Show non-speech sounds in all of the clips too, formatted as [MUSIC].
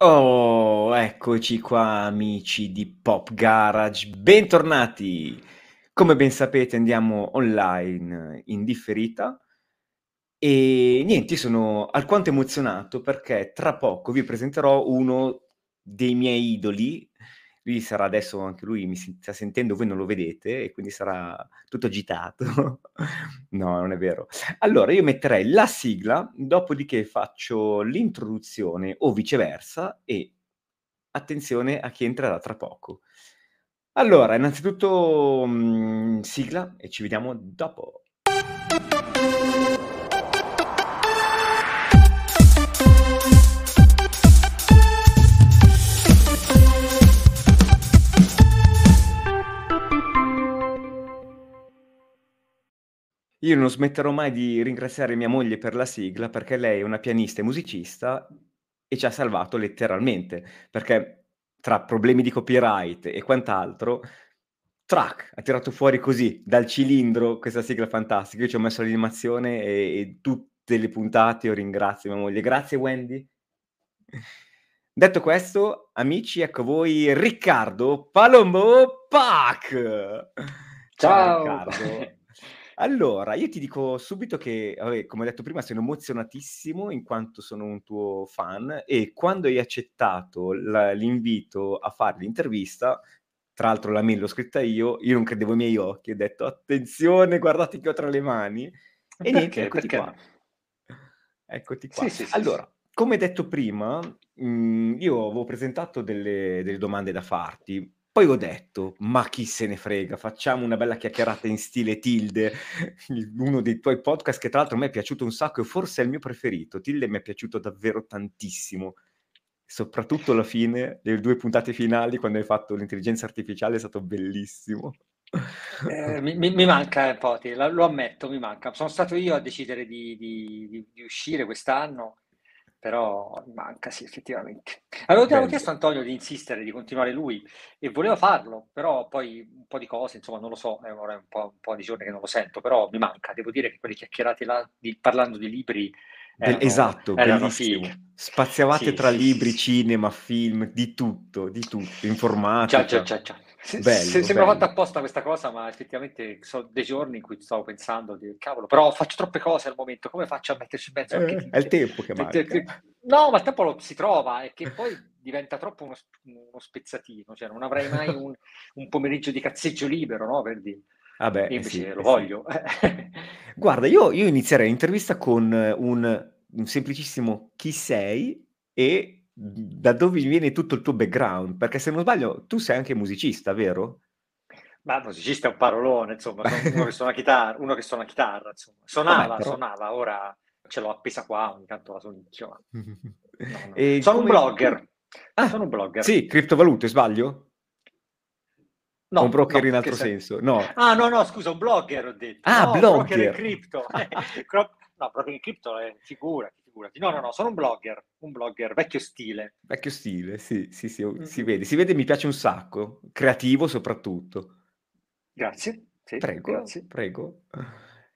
Oh, eccoci qua amici di Pop Garage, bentornati! Come ben sapete andiamo online in differita e niente, sono alquanto emozionato perché tra poco vi presenterò uno dei miei idoli, lui sarà adesso anche lui mi sta sentendo, voi non lo vedete e quindi sarà tutto agitato. [LAUGHS] no, non è vero. Allora, io metterei la sigla, dopodiché faccio l'introduzione o viceversa e attenzione a chi entrerà tra poco. Allora, innanzitutto mh, sigla e ci vediamo dopo. Io non smetterò mai di ringraziare mia moglie per la sigla, perché lei è una pianista e musicista e ci ha salvato letteralmente, perché tra problemi di copyright e quant'altro, track, ha tirato fuori così, dal cilindro, questa sigla fantastica. Io ci ho messo l'animazione e, e tutte le puntate io ringrazio mia moglie. Grazie Wendy. Detto questo, amici, ecco voi Riccardo Palombo Pac. Ciao, Ciao Riccardo. Allora, io ti dico subito che, vabbè, come ho detto prima, sono emozionatissimo in quanto sono un tuo fan e quando hai accettato la- l'invito a fare l'intervista, tra l'altro la mail l'ho scritta io, io non credevo ai miei occhi, ho detto attenzione, guardate che ho tra le mani. [LAUGHS] E niente, eccoti Perché? qua. Eccoti qua. Sì, sì, sì, Allora, come detto prima, mh, io avevo presentato delle, delle domande da farti, poi ho detto, ma chi se ne frega, facciamo una bella chiacchierata in stile Tilde, uno dei tuoi podcast che tra l'altro a me è piaciuto un sacco e forse è il mio preferito. Tilde mi è piaciuto davvero tantissimo, soprattutto la fine, le due puntate finali, quando hai fatto l'intelligenza artificiale, è stato bellissimo. Eh, [LAUGHS] mi, mi, manca un po', lo ammetto, mi manca. Sono stato io a decidere di, di, di, di uscire quest'anno però manca sì, effettivamente. Avevo, avevo chiesto a Antonio di insistere, di continuare lui e voleva farlo, però poi un po' di cose, insomma, non lo so, è un po', un po', di giorni che non lo sento, però mi manca. Devo dire che quelle chiacchierate là, di, parlando di libri, erano, esatto, erano bellissimo. Spaziavate sì, tra sì, libri, sì, cinema, film, di tutto, di tutto, informatica. Già, già, già, già. Bello, sembra fatta apposta questa cosa, ma effettivamente sono dei giorni in cui stavo pensando di cavolo, però faccio troppe cose al momento, come faccio a metterci in mezzo eh, È il tempo che manca. No, ma il tempo lo si trova e che poi diventa troppo uno, uno spezzatino, cioè non avrei mai un, un, pomeriggio di cazzeggio libero, no? Per dire. Vabbè, invece sì, lo eh voglio. Sì. [LAUGHS] Guarda, io, io inizierei l'intervista con un, un semplicissimo chi sei e da dove viene tutto il tuo background? Perché se non sbaglio, tu sei anche musicista, vero? Ma musicista è un parolone, insomma, uno che suona chitarra, uno che suona chitarra, insomma. Suonava, Vabbè, però... suonava, ora ce l'ho appesa qua, ogni tanto la suono. [LAUGHS] No, no. Sono un blogger. Ah, sono un blogger. Sì, criptovalute, sbaglio? No, un broker no, in altro senso, no. Ah, no, no, scusa, un blogger ho detto. Ah, no, blogger. broker in cripto. [LAUGHS] no, broker in cripto è figura, figurati. No, no, no, sono un blogger, un blogger vecchio stile. Vecchio stile, sì, sì, sì, mm-hmm. si vede, si vede, mi piace un sacco, creativo soprattutto. Grazie. Sì, prego, grazie. prego.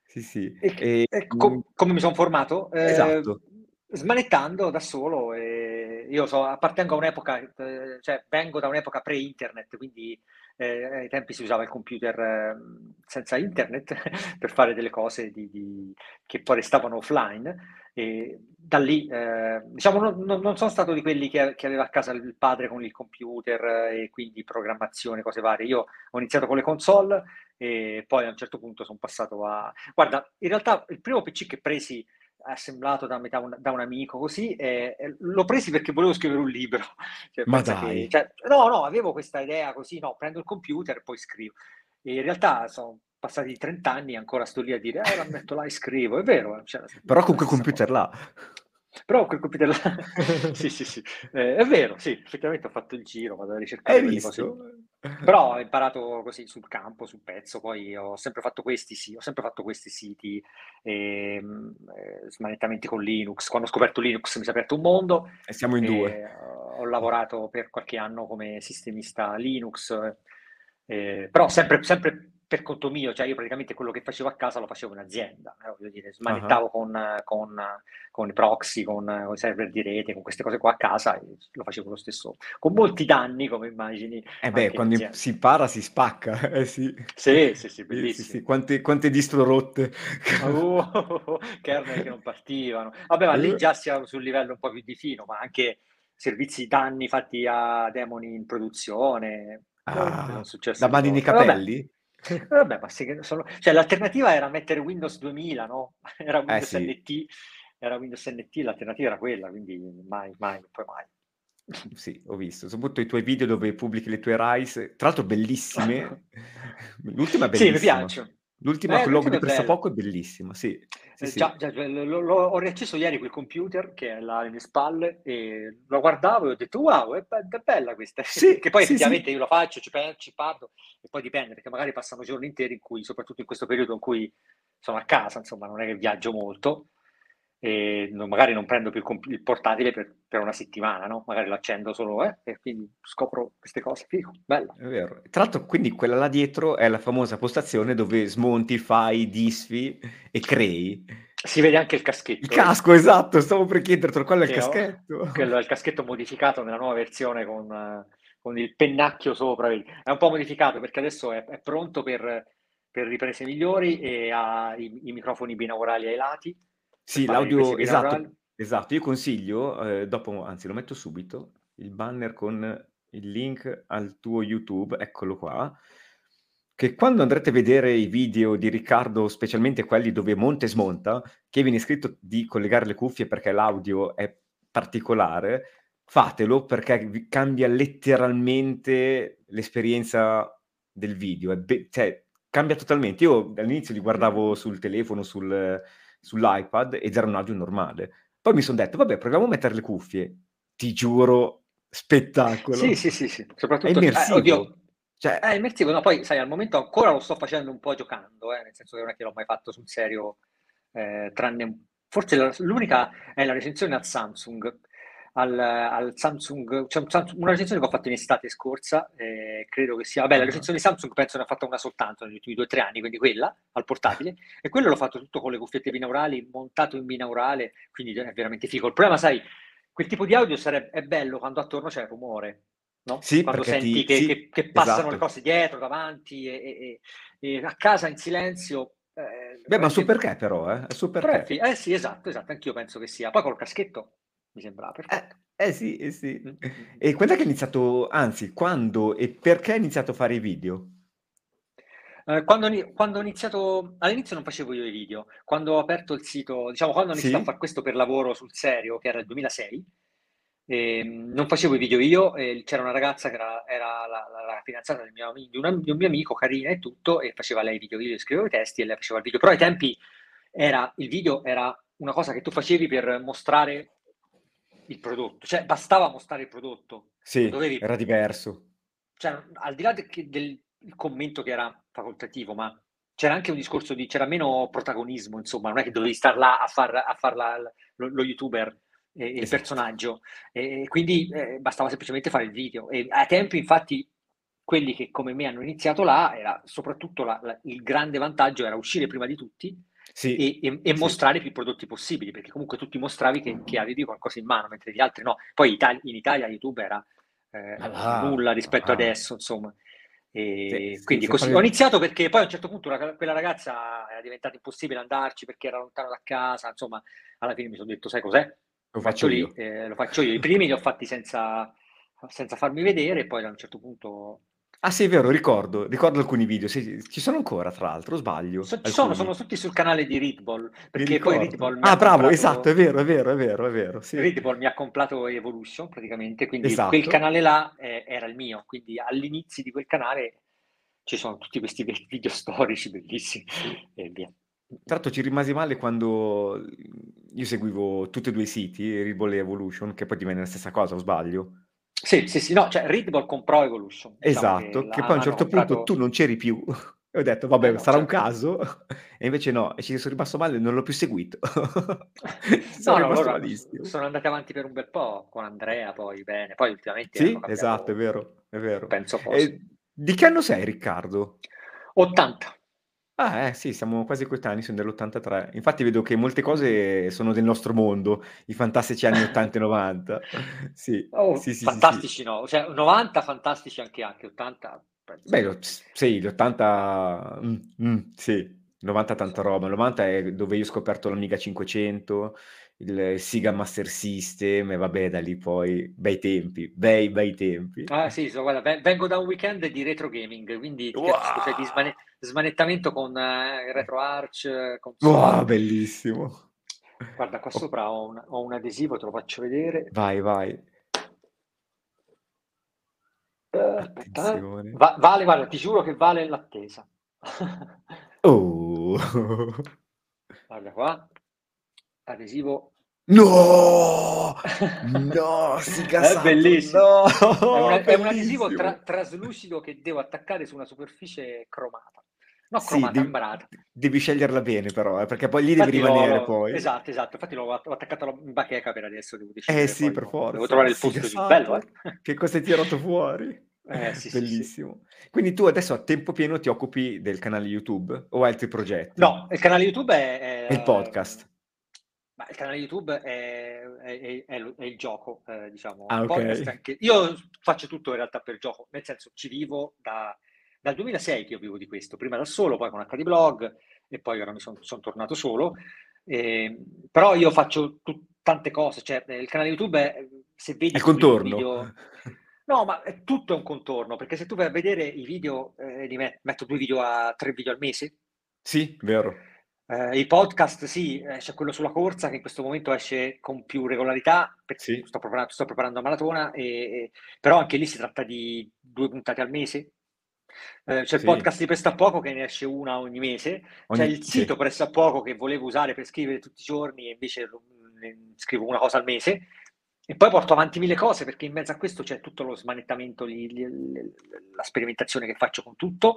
Sì, sì. E, e, e com- come mi sono formato? Esatto. Eh, smanettando da solo. E io so, appartengo a un'epoca, eh, cioè vengo da un'epoca pre-internet, quindi eh, ai tempi si usava il computer eh, senza internet [LAUGHS] per fare delle cose di, di, che poi restavano offline. E da lì, eh, diciamo, non, non, sono stato di quelli che, che, aveva a casa il padre con il computer e quindi programmazione, cose varie. Io ho iniziato con le console e poi a un certo punto sono passato a... Guarda, in realtà il primo PC che presi assemblato da, metà un, da un amico così e, e l'ho presi perché volevo scrivere un libro. [LAUGHS] Cioè, Ma dai! Che, cioè, no, no, avevo questa idea così, no, prendo il computer e poi scrivo. E in realtà sono passati 30 anni e ancora sto lì a dire, eh, la metto là e scrivo, è vero. Cioè, Però con quel computer cosa. là. Però quel computer là, [LAUGHS] sì, sì, sì, eh, è vero, sì, effettivamente ho fatto il giro, vado a ricercare Hai visto? Cose. Però ho [LAUGHS] imparato così sul campo, sul pezzo, poi ho sempre fatto questi, sì, ho sempre fatto questi siti, ehm, eh, smanettamenti con Linux. Quando ho scoperto Linux mi si è aperto un mondo. E siamo in e due. Ho lavorato per qualche anno come sistemista Linux, eh, però sempre, sempre per conto mio, cioè io praticamente quello che facevo a casa lo facevo in azienda, eh, voglio dire, smanettavo Ah-ah. con, con, con i proxy, con, con i server di rete, con queste cose qua a casa e lo facevo lo stesso, con molti danni, come immagini, Eh beh, quando si impara si spacca, [LAUGHS] eh sì. Sì, sì, sì, Sì, sì, sì, bellissimo. quante quante distro rotte. Uh, [LAUGHS] kernel che non partivano. Vabbè, ma lì già siamo sul livello un po' più di fino, ma anche servizi danni fatti a demoni in produzione, Ah, da mani nei cose. Vabbè, capelli? Vabbè, ma che sono cioè l'alternativa era mettere Windows 2000, no, [LAUGHS] era Eh Windows sì. NT era Windows NT, l'alternativa era quella, quindi mai, mai, poi mai. [LAUGHS] Sì, ho visto, soprattutto i tuoi video dove pubblichi le tue RISE, tra l'altro bellissime. [LAUGHS] L'ultima è Sì, mi bellissima. piacciono. L'ultima Eh, col logo l'ultima di è bella. Pressappoco è bellissima, sì. Sì, Eh, sì. già, già, lo, lo- ho riacceso ieri quel computer che è là alle mie spalle e lo guardavo e ho detto wow, è, be- è bella questa. Sì, [LAUGHS] che poi effettivamente io lo faccio, ci ci parlo e poi dipende perché magari passano giorni interi in cui, soprattutto in questo periodo in cui sono a casa, insomma, non è che viaggio molto e non- magari non prendo più il, portatile per, per una settimana, no? Magari lo accendo solo eh, e quindi scopro queste cose. Figo, bella. È vero. Tra l'altro, quindi quella là dietro è la famosa postazione dove smonti, fai, disfi e crei. Si vede anche il caschetto. Il casco, esatto, stavo per chiedertelo, quello è il caschetto. quello è il caschetto modificato nella nuova versione con, eh, con il pennacchio sopra. È un po' modificato perché adesso è, è pronto per, per riprese migliori e ha i, i microfoni binaurali ai lati. Sì, fare l'audio, esatto, esatto. Io consiglio, eh, dopo, anzi lo metto subito, il banner con il link al tuo YouTube, eccolo qua, che quando andrete a vedere i video di Riccardo, specialmente quelli dove monta e smonta, che viene scritto di collegare le cuffie perché l'audio è particolare, fatelo perché vi cambia letteralmente l'esperienza del video, be- cioè cambia totalmente. Io all'inizio li guardavo sul telefono, sul- sull'iPad ed era un audio normale. Poi mi sono detto, vabbè, proviamo a mettere le cuffie. Ti giuro, spettacolo. Sì, sì, sì, sì. È Soprattutto, eh, immersivo. oddio, Cioè, è immersivo. No, poi sai, al momento ancora lo sto facendo un po' giocando, eh, nel senso che non è che l'ho mai fatto sul serio, eh, tranne forse la- l'unica è la recensione al Samsung. Al, al Samsung, c'è un Samsung- una recensione che ho fatto in estate scorsa, eh, credo che sia, vabbè, la recensione di Samsung penso ne ho fatta una soltanto negli ultimi due o tre anni, quindi quella al portatile, e quello l'ho fatto tutto con le cuffiette binaurali, montato in binaurale, quindi è veramente figo. Il problema, sai, quel tipo di audio sarebbe, è bello quando attorno c'è rumore, no? Sì, Quando senti ti... che, Sì, che- che passano le esatto. cose dietro, davanti, e, e- e- a casa in silenzio. eh, Beh, ma su perché però, eh? Su perché? eh sì, esatto, esatto, anch'io penso che sia. Poi col caschetto mi sembrava perfetto. Eh, eh sì, eh sì. Mm, mm, mm. E quando è che hai iniziato, anzi, quando e perché hai iniziato a fare i video? Eh, quando, quando ho iniziato, all'inizio non facevo io i video, quando ho aperto il sito, diciamo quando ho iniziato Sì? a fare questo per lavoro sul serio, che era il 2006, ehm, non facevo i video io, e c'era una ragazza che era, era la, la- la fidanzata del mio, di, una- di un mio amico, carina e tutto, e faceva lei i video, io scrivevo i testi e lei faceva il video, però ai tempi era, il video era una cosa che tu facevi per mostrare il prodotto, cioè bastava mostrare il prodotto, Sì, dovevi era diverso. cioè, al di là de- del il commento che era facoltativo, ma c'era anche un discorso di, c'era meno protagonismo, insomma, non è che dovevi star là a far, a far la- lo, lo youtuber e il Esatto. personaggio, e quindi eh, bastava semplicemente fare il video. E a tempi, infatti, quelli che come me hanno iniziato là, era soprattutto la- la- il grande vantaggio era uscire prima di tutti Sì, e, e- e sì. mostrare più prodotti possibili, perché comunque tu ti mostravi che, che avevi qualcosa in mano, mentre gli altri no. Poi Itali- in Italia YouTube era eh, Ma va, nulla rispetto ah. adesso, insomma. E Sì, quindi così ho iniziato perché poi a un certo punto la- quella ragazza era diventata impossibile andarci perché era lontano da casa, insomma, alla fine mi sono detto, sai cos'è? Lo faccio lì, io. eh, lo faccio io. I primi li ho fatti senza, senza farmi vedere, poi a un certo punto Ah sì, è vero, ricordo, ricordo alcuni video, sì, ci sono ancora tra l'altro, sbaglio? So- ci sono, sono tutti sul canale di Readball, perché poi. Readball Ah, bravo, comprato- esatto, è vero, è vero, è vero, è vero, sì. Readball mi ha comprato Evolution praticamente, quindi Esatto. quel canale là eh, era il mio, quindi all'inizio di quel canale ci sono tutti questi video storici bellissimi e via. Tra l'altro ci rimasi male quando io seguivo tutti e due i siti, Ribble e Evolution, che poi divenne la stessa cosa, o sbaglio? Sì, sì, sì, no, cioè Readball comprò Evolution. diciamo Esatto, la- che poi a un certo comprato- punto tu non c'eri più. [LAUGHS] E ho detto, vabbè, Eh no, sarà un certo. caso. [LAUGHS] E invece no, e ci sono rimasto male, non l'ho più seguito. [LAUGHS] No, sono no, rimasto loro malissimo. sono andati avanti per un bel po' con Andrea, poi bene, poi ultimamente Sì, cambiato, esatto, è vero, è vero. penso posto. E di che anno sei, Riccardo? 80. Ah, eh, sì, siamo quasi coetanei, sono dell'83. Infatti vedo che molte cose sono del nostro mondo, i fantastici anni 80 e 90. Sì, Oh, sì, sì, sì, sì. fantastici no, cioè 90 fantastici anche anche, 80 penso Beh, lo- sì, l'80, mm, mm, sì, 90 tanta roba. 90 è dove io ho scoperto l'Amiga 500, il Sega Master System e vabbè, da lì poi, bei tempi, bei, bei tempi. Ah sì, so, guarda, ve- vengo da un weekend di retro gaming, quindi ti capisco, cioè di Wow! smane- smanettamento con eh, RetroArch, con Wow, bellissimo! Guarda, qua Oh, sopra ho un, ho un adesivo, te lo faccio vedere. vai, vai. Attenzione. Va- vale, guarda, ti giuro che vale l'attesa. Oh! [LAUGHS] Guarda qua, adesivo. No! [LAUGHS] No, si È bellissimo. no! È, una- è un adesivo Bellissimo! tra- traslucido che devo attaccare su una superficie cromata. No, Sì, cromata, devi, ambrata. devi sceglierla bene però, eh, perché poi lì Infatti l'ho, rimanere poi. esatto, esatto, infatti l'ho, l'ho attaccato alla- in bacheca per adesso, devo Eh sì, poi, per no, devo forza. trovare il posto giusto. Bello, eh? Che cosa hai tirato [LAUGHS] fuori? Eh sì, sì, sì. Bellissimo. Quindi tu adesso a tempo pieno ti occupi del canale YouTube o altri progetti? No, il canale YouTube è... E il è- podcast? Ma il canale YouTube è, è- è- è il gioco, eh, diciamo. Ah, Il podcast ok. anche... Io faccio tutto in realtà per gioco, nel senso ci vivo da- dal 2006 che io vivo di questo, prima da solo, poi con HD Blog e poi ora mi sono tornato solo. Eh, però io faccio tut- tante cose, cioè eh, il canale YouTube è, se vedi È contorno. video... [LAUGHS] No, ma è tutto è un contorno, perché se tu vai a vedere i video, eh, li met- metto due video a tre video al mese, Sì, vero. Eh, I podcast, sì, eh, c'è quello sulla corsa che in questo momento esce con più regolarità, perché Sì. sto preparando, sto preparando la maratona, e- e- però anche lì si tratta di due puntate al mese. Eh, c'è il Sì. podcast di Prestapoco che ne esce una ogni mese, c'è Ogni... il sito Sì. Prestapoco che volevo usare per scrivere tutti i giorni e invece lo- ne scrivo una cosa al mese. E poi porto avanti mille cose perché in mezzo a questo c'è tutto lo smanettamento, li- li- li- la sperimentazione che faccio con tutto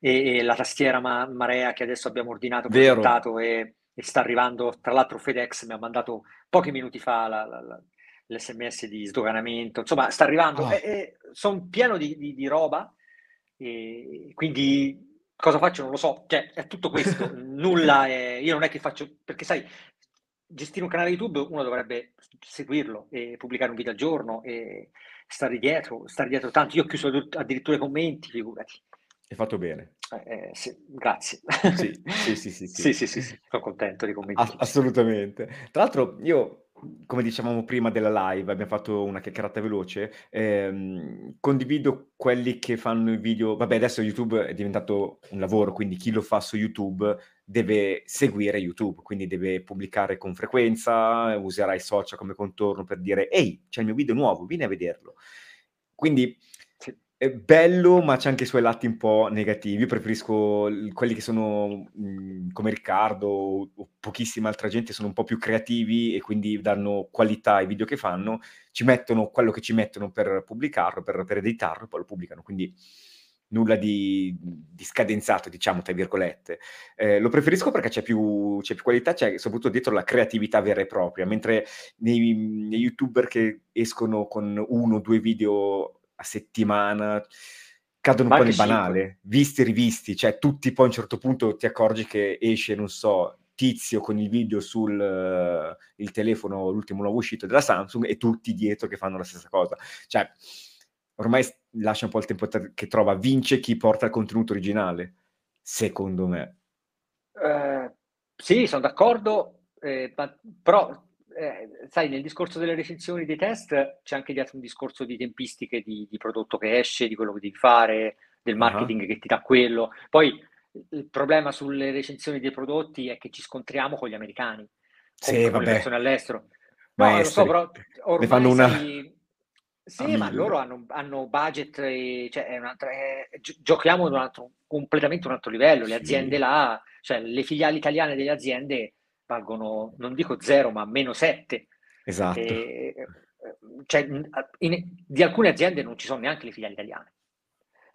e, e la tastiera ma- Marea che adesso abbiamo ordinato, Vero. progettato e, e sta arrivando. Tra l'altro FedEx mi ha mandato pochi minuti fa la- la- la- l'SMS di sdoganamento, insomma sta arrivando. Ah. sono pieno di, di- di roba e quindi cosa faccio non lo so, cioè è tutto questo, [LAUGHS] nulla è... Io non è che faccio... perché sai, gestire un canale YouTube uno dovrebbe seguirlo e pubblicare un video al giorno e stare dietro, stare dietro tanto. Io ho chiuso addirittura i commenti, figurati. Hai fatto bene. Eh, sì, grazie. Sì, sì, sì, [LAUGHS] sì, sì. sì, sì, sì, sono contento di commenti. Ass- assolutamente. Tra l'altro, io, come dicevamo prima della live, abbiamo fatto una chiacchierata veloce. ehm, condivido quelli che fanno i video. Vabbè, adesso YouTube è diventato un lavoro, quindi chi lo fa su YouTube deve seguire YouTube, quindi deve pubblicare con frequenza, userà i social come contorno per dire: Ehi, c'è il mio video nuovo, vieni a vederlo. Quindi. È bello, ma c'è anche i suoi lati un po' negativi. Io preferisco quelli che sono mh, come Riccardo o, o pochissima altra gente, sono un po' più creativi e quindi danno qualità ai video che fanno, ci mettono quello che ci mettono per pubblicarlo, per, per editarlo e poi lo pubblicano. Quindi nulla di, di scadenzato, diciamo, tra virgolette. Eh, lo preferisco perché c'è più, c'è più qualità, c'è soprattutto dietro la creatività vera e propria, mentre nei, nei youtuber che escono con uno o due video a settimana cadono Ma un po' nel anche cinque. banale, visti e rivisti, cioè tutti poi a un certo punto ti accorgi che esce, non so, tizio con il video sul eh, il telefono, l'ultimo nuovo uscito della Samsung e tutti dietro che fanno la stessa cosa. Cioè, ormai lascia un po' il tempo che trova, vince chi porta il contenuto originale, secondo me. Eh, sì, sono d'accordo, eh, ma- però eh, sai, nel discorso delle recensioni dei test c'è anche dietro un discorso di tempistiche di, di prodotto che esce, di quello che devi fare, del Ah. marketing che ti dà quello. Poi il problema sulle recensioni dei prodotti è che ci scontriamo con gli americani, con, Sì, con le vabbè. persone all'estero. No, lo so, però Ne ormai fanno una sai... Sì, ma loro hanno, hanno budget, e- cioè è un'altra- è- gi- giochiamo ad un altro, completamente un altro livello. Le Sì. aziende là, cioè le filiali italiane delle aziende valgono, non dico zero, ma meno sette. Esatto. E, eh, cioè, in- di alcune aziende non ci sono neanche le filiali italiane.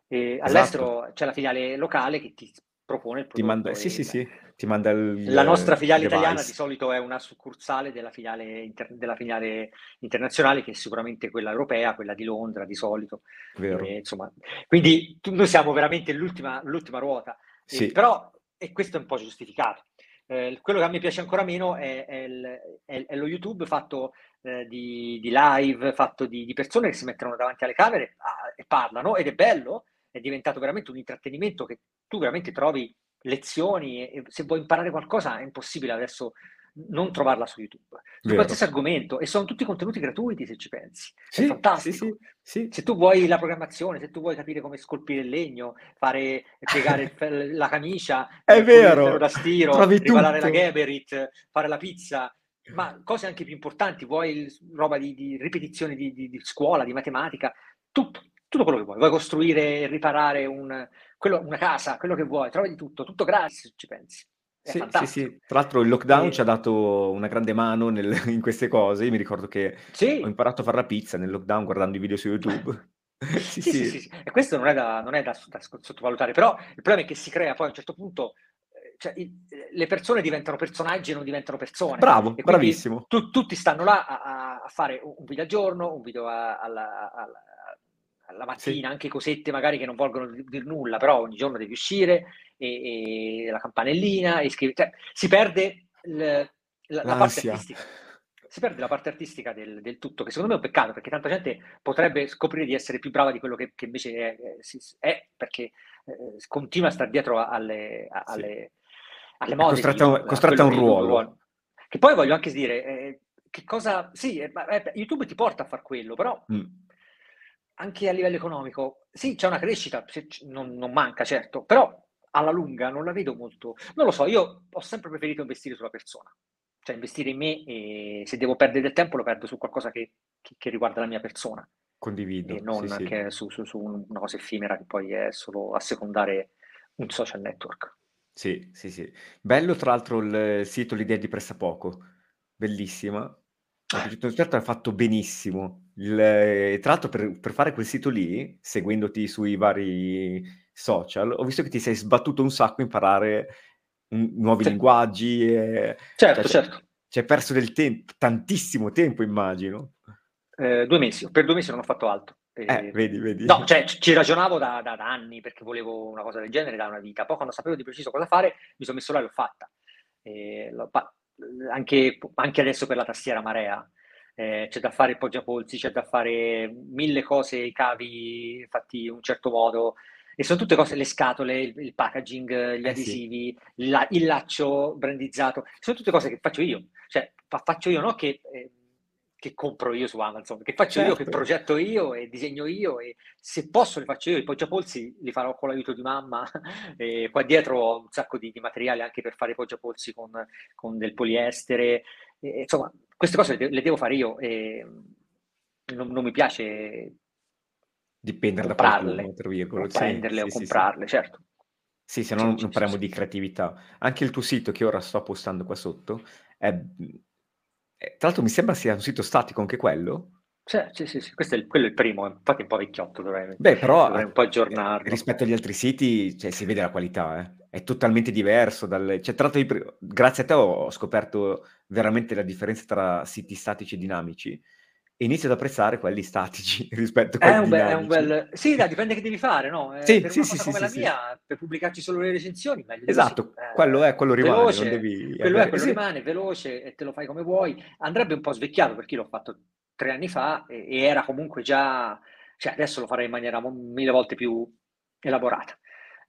E Esatto. all'estero c'è la filiale locale che ti propone il prodotto. manda, sì, sì, sì, ti manda il la nostra filiale italiana di solito è una succursale della filiale, inter- della filiale internazionale, che è sicuramente quella europea, quella di Londra di solito. Vero. E, insomma, quindi noi siamo veramente l'ultima, l'ultima ruota. Sì. però, e questo è un po' giustificato. Eh, quello che a me piace ancora meno è, è, il, è, è lo YouTube fatto eh, di, di, live, fatto di, di, persone che si mettono davanti alle camere ah, e parlano, ed è bello, è diventato veramente un intrattenimento che tu veramente trovi lezioni e, e se vuoi imparare qualcosa è impossibile adesso non trovarla su YouTube, su Vero. qualsiasi argomento, e sono tutti contenuti gratuiti se ci pensi. Sì, è fantastico. Sì, sì, se tu vuoi la programmazione, se tu vuoi capire come scolpire il legno, fare, piegare [LAUGHS] la camicia, è vero, da stiro, riparare la Geberit, fare la pizza, ma cose anche più importanti, vuoi roba di, di ripetizioni di, di, di, scuola, di matematica, tutto, tutto quello che vuoi. Vuoi costruire e riparare un, quello, una casa, quello che vuoi, trovi di tutto, tutto gratis se ci pensi. Sì, sì, sì, Tra l'altro il lockdown e... ci ha dato una grande mano nel, [LAUGHS] in queste cose. Io mi ricordo che sì. ho imparato a fare la pizza nel lockdown guardando i video su YouTube. [LAUGHS] sì, sì, sì, sì, E questo non è, da, non è da, da, sottovalutare, però il problema è che si crea poi a un certo punto, eh, cioè, le persone diventano personaggi e non diventano persone. Bravo, bravissimo. Tu, tutti stanno là a, a, fare un video al giorno, un video a, alla, alla alla mattina, sì. anche cosette magari che non vogliono dire nulla, però ogni giorno devi uscire e, e la campanellina e scrivere. Cioè, si perde l, la, la, parte artistica. Si perde la parte artistica del, del, tutto, che secondo me è un peccato, perché tanta gente potrebbe scoprire di essere più brava di quello che, che invece è, è, perché eh, continua a stare dietro alle, alle, sì. alle mode. Costretta, costretta a un ruolo. ruolo. Che poi voglio anche dire, eh, che cosa... Sì, eh, YouTube ti porta a far quello, però... Mm anche a livello economico, sì, c'è una crescita, non, non, manca certo, però alla lunga non la vedo molto. Non lo so, io ho sempre preferito investire sulla persona, cioè investire in me e se devo perdere del tempo lo perdo su qualcosa che, che, che riguarda la mia persona. Condivido. E non sì, che sì. Su, su, su, una cosa effimera che poi è solo a secondare un social network. Sì, sì, sì. Bello tra l'altro il sito L'idea di pressappoco, bellissima. Certo, ha fatto benissimo. Il, tra l'altro, per, per, fare quel sito lì, seguendoti sui vari social, ho visto che ti sei sbattuto un sacco a imparare un, nuovi sì. linguaggi. E, certo, cioè, certo. Ci hai perso del tempo, tantissimo tempo, immagino. Eh, due mesi, per due mesi non ho fatto altro. Eh, vedi, vedi. No, cioè ci ragionavo da, da, da, anni perché volevo una cosa del genere da una vita. Poi quando sapevo di preciso cosa fare, mi sono messo là e l'ho fatta. E l'ho, anche, anche adesso per la tastiera marea. Eh, c'è da fare il poggiapolsi, c'è da fare mille cose, i cavi fatti in un certo modo, e sono tutte cose, le scatole, il, il packaging, gli eh adesivi, sì. la, il laccio brandizzato, sono tutte cose che faccio io, cioè fa, faccio io, no che eh, che compro io su Amazon, che faccio certo. io, che certo. progetto io e disegno io e se posso li faccio io, i poggiapolsi li farò con l'aiuto di mamma [LAUGHS] e qua dietro ho un sacco di, di materiale anche per fare i poggiapolsi con, con del poliestere, e, insomma queste cose le, le, devo fare io e non, non mi piace dipendere da qualcuno, tra virgolette. prenderle sì, o sì, comprarle, sì. certo. Sì, se no non, parliamo di creatività. Anche il tuo sito che ora sto postando qua sotto è eh, tra l'altro mi sembra sia un sito statico anche quello. Sì, sì, sì, sì. questo è il, quello è il primo, infatti è un po' vecchiotto, dovrei, Beh, però, dovrei un po' aggiornarlo. Rispetto agli altri siti, cioè, si vede la qualità, eh. è totalmente diverso. Dal... Cioè, tra l'altro, grazie a te ho scoperto veramente la differenza tra siti statici e dinamici inizio ad apprezzare quelli statici [LAUGHS] rispetto a quelli è un, bel, è un bel... Sì, dai, dipende che devi fare, no? Eh, sì, per sì, una sì, come sì, la mia, per pubblicarci solo le recensioni, meglio Esatto, eh, quello è, quello rimane, veloce, devi... Quello è, quello rimane, veloce, e te lo fai come vuoi. Andrebbe un po' svecchiato, perché l'ho fatto tre anni fa, e, e era comunque già... Cioè, adesso lo farei in maniera mille volte più elaborata.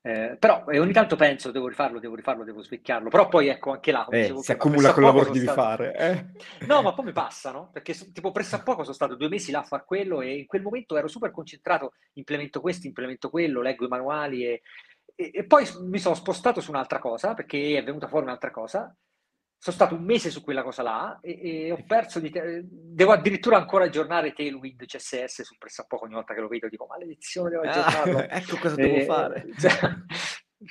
Eh, però e ogni tanto penso devo rifarlo, devo rifarlo, devo svecchiarlo, però poi ecco anche là eh, dicevo, si accumula quel lavoro che devi stato... fare eh. no ma poi mi passa no? perché tipo presso a poco sono stato due mesi là a fare quello e in quel momento ero super concentrato implemento questo, implemento quello, leggo i manuali e, e, e poi mi sono spostato su un'altra cosa perché è venuta fuori un'altra cosa sono stato un mese su quella cosa là e, e ho perso di te- devo addirittura ancora aggiornare Tailwind CSS su pressappoco ogni volta che lo vedo dico maledizione devo aggiornarlo ah, [LAUGHS] ecco cosa devo e, fare [LAUGHS] cioè,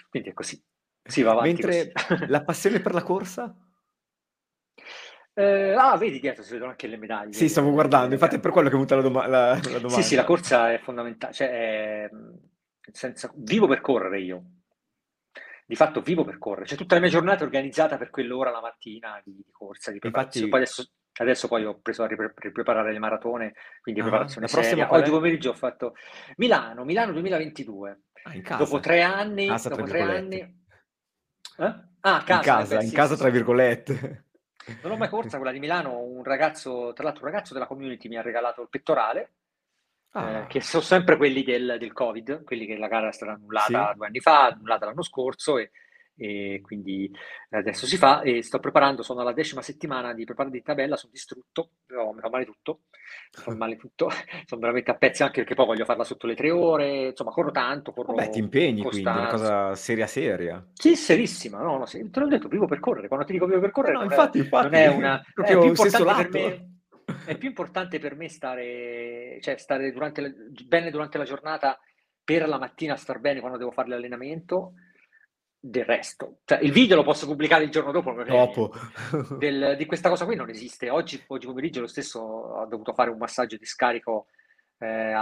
quindi è così si va avanti mentre così. [LAUGHS] la passione per la corsa? Eh, ah, vedi dietro si vedono anche le medaglie. Sì, stavo guardando, infatti è per quello che è venuta la, doma- la, la domanda. Sì, sì, la corsa è fondamentale, cioè, è, senza, vivo per correre io, di fatto vivo per correre, cioè tutta la mia giornata è organizzata per quell'ora la mattina di, di corsa, di Infatti, poi adesso Adesso poi ho preso a ripre- ripreparare le maratone, quindi Ah, preparazione seria. Oggi pomeriggio ho fatto Milano, Milano 2022. Ah, Dopo casa. tre anni, Casa dopo tre anni... Eh? Ah, a In casa, eh casa, beh, in sì, casa sì, tra virgolette. Non l'ho mai corsa quella di Milano, un ragazzo, tra l'altro un ragazzo della community mi ha regalato il pettorale, eh, Ah, che sono sempre quelli del, del Covid, quelli che la gara è stata annullata sì? due anni fa, annullata l'anno scorso e, e quindi adesso si fa e sto preparando, sono alla decima settimana di preparare di tabella, sono distrutto, però mi fa male tutto, mi fa [LAUGHS] male tutto, [LAUGHS] sono veramente a pezzi anche perché poi voglio farla sotto le tre ore, insomma corro tanto, Vabbè, ti corro impegni quindi, una costanza. cosa seria seria. Sì, serissima, no, no, te l'ho detto, vivo per correre. Quando ti dico vivo per Eh correre no, non è, infatti, non infatti, è una... [LAUGHS] È più proprio importante per me, è più importante per me stare, cioè stare durante la- bene durante la giornata per la mattina star bene quando devo fare l'allenamento del resto. Cioè, il video lo posso pubblicare il giorno dopo, Dopo. Del- di questa cosa qui non esiste. Oggi, oggi pomeriggio lo stesso ho dovuto fare un massaggio di scarico eh,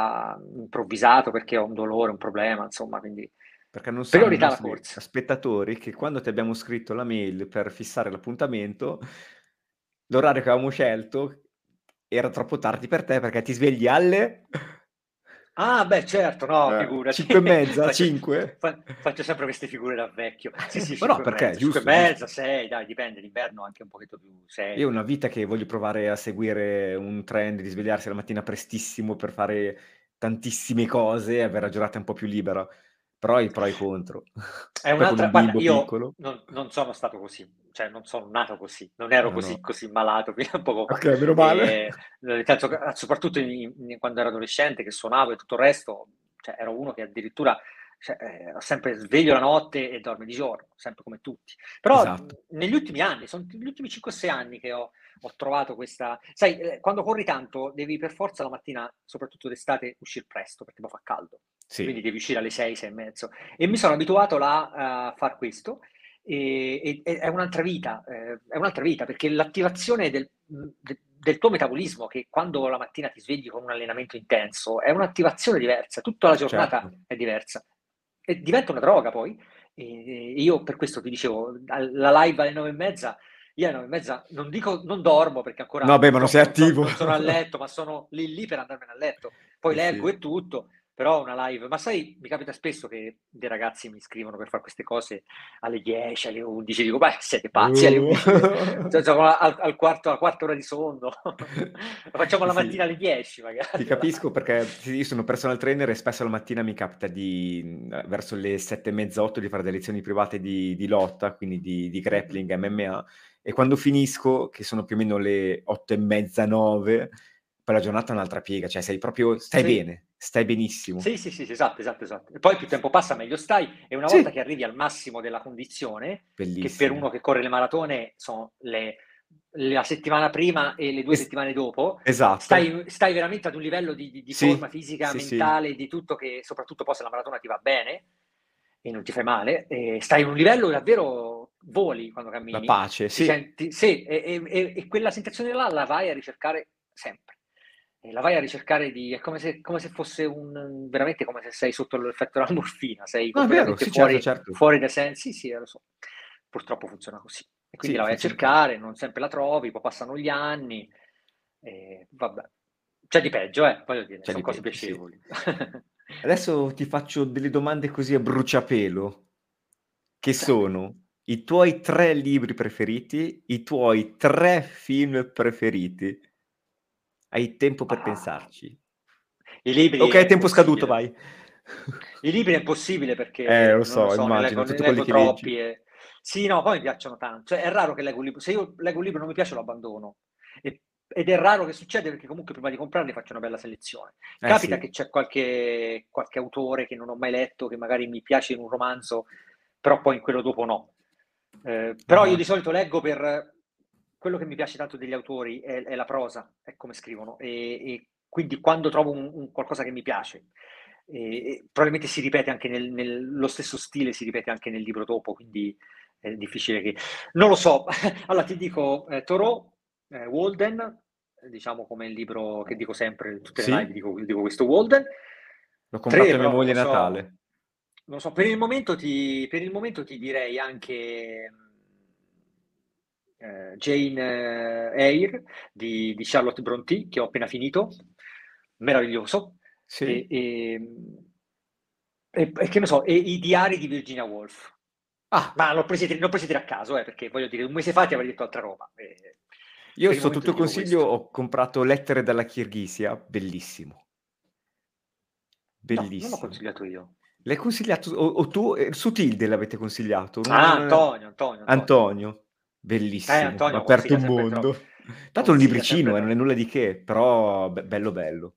improvvisato perché ho un dolore, un problema, insomma, quindi Perché non sanno i nostri spettatori che quando ti abbiamo scritto la mail per fissare l'appuntamento, l'orario che avevamo scelto era troppo tardi per te perché ti svegli alle Ah, beh, certo, no, eh, figurati. 5 e mezza, [LAUGHS] Faccio, 5? fa- faccio sempre queste figure da vecchio. Sì, sì, Ma no, 5 perché? mezza, 5 e Giusto, mezza, giusto. 6, dai, dipende, d'inverno anche un pochetto più Io 6. ho una vita che voglio provare a seguire un trend di svegliarsi la mattina prestissimo per fare tantissime cose e avere la giornata un po' più libera. Però i pro e i contro. È un'altra, un guarda, io piccolo. non, non sono stato così, cioè non sono nato così, non ero No, così, no. così malato [LAUGHS] fino a poco fa. Ok, meno male. E, nel senso che, soprattutto in- in- quando ero adolescente, che suonavo e tutto il resto, cioè ero uno che addirittura cioè, eh, sempre sveglio la notte e dorme di giorno, sempre come tutti. Però Esatto. negli ultimi anni, sono gli ultimi 5-6 anni che ho, ho trovato questa... Sai, eh, quando corri tanto devi per forza la mattina, soprattutto d'estate, uscire presto perché poi fa caldo. Quindi Sì. devi uscire alle 6, 6 e mezzo. E mi sono abituato là a far questo e, e- è un'altra vita, eh, è un'altra vita perché l'attivazione del, de- del tuo metabolismo, che quando la mattina ti svegli con un allenamento intenso, è un'attivazione diversa, tutta la giornata Certo. è diversa e diventa una droga poi. E io per questo ti dicevo, la live alle 9 e mezza, io alle 9 e mezza non dico non dormo perché ancora No, beh, ma non sei sono, attivo. non sono a [LAUGHS] letto, ma sono lì lì per andarmene a letto. Poi Eh leggo sì. e tutto, però una live. Ma sai, mi capita spesso che dei ragazzi mi scrivono per fare queste cose alle 10, alle 11, dico, beh, siete pazzi, alle Uh. 11, cioè, siamo al, al quarto, alla quarta ora di sonno, lo [LAUGHS] facciamo la Sì, sì. mattina alle 10 magari. Ti capisco perché io sono personal trainer e spesso la mattina mi capita di, mh, verso le sette e mezza, otto, di fare delle lezioni private di, di lotta, quindi di, di grappling, MMA, e quando finisco, che sono più o meno le otto e mezza, nove, poi la giornata è un'altra piega, cioè sei proprio, stai Sì. bene, stai benissimo. Sì, sì, sì, esatto, esatto, esatto. E poi più tempo passa, meglio stai, e una volta Sì, che arrivi al massimo della condizione, che per bellissimo. uno che corre le maratone sono le, la settimana prima e le due Es- settimane dopo, esatto. stai, stai veramente ad un livello di, di- di Sì, forma fisica, sì, mentale, di tutto che soprattutto poi se la maratona ti va bene e non ti fai male, stai in un livello davvero voli quando La cammini, pace, ti sì. senti, sì, e- e- e quella sensazione là la vai a ricercare sempre. E la vai a ricercare di, è come se, come se fosse un, veramente come se sei sotto l'effetto della morfina, sei No, vero, sì, fuori, certo, certo. fuori dai sensi, sì, sì, lo so. Purtroppo funziona così. E quindi Sì, la vai a cercare, non sempre la trovi, poi passano gli anni, e vabbè. C'è di peggio, eh, voglio dire, C'è sono di cose peggio, sì. piacevoli. [LAUGHS] Adesso ti faccio delle domande così a bruciapelo, che Certo. sono i tuoi tre libri preferiti, i tuoi tre film preferiti. Hai tempo per Ah. pensarci. I libri Ok, tempo scaduto, vai. I libri è impossibile perché Eh, lo so, so, ne immagino, leggo, ne tutti quelli che leggi. troppi. E... Sì, no, poi mi piacciono tanto. Cioè, è raro che leggo un libro. Se io leggo un libro e non mi piace, lo abbandono. E- ed è raro che succeda perché comunque prima di comprarli faccio una bella selezione. Eh Capita sì, che c'è qualche, qualche autore che non ho mai letto, che magari mi piace in un romanzo, però poi in quello dopo no. Eh, però io Ah. di solito leggo per quello che mi piace tanto degli autori è, è la prosa, è come scrivono, e, e quindi quando trovo un, un qualcosa che mi piace, e, probabilmente si ripete anche nel, nel- lo stesso stile, si ripete anche nel libro dopo, quindi è difficile che... Non lo so, [LAUGHS] allora ti dico eh, Thoreau, eh, Walden, diciamo come il libro che dico sempre, in tutte le Sì. live dico, dico questo Walden, l'ho comprato tre mia moglie so, Natale. non lo so, per il momento ti, per il momento ti direi anche eh, Jane Eyre di, di, Charlotte Brontë, che ho appena finito, meraviglioso. Sì. E, e, e, che ne so, e i diari di Virginia Woolf. Ah. Ma l'ho presi, l'ho presi a caso, eh, perché voglio dire, un mese fa ti avrei detto altra roba. Eh, Io sotto tuo consiglio ho comprato Lettere dalla Kirghisia, bellissimo. Bellissimo. No, non l'ho consigliato io. L'hai consigliato, o, o tu, eh, su Tilde l'avete consigliato? Ah, Antonio, Antonio, Antonio. Antonio. Bellissimo, eh, Antonio, ha aperto un mondo. Tanto un libricino, eh, non è nulla di che, però be- bello bello.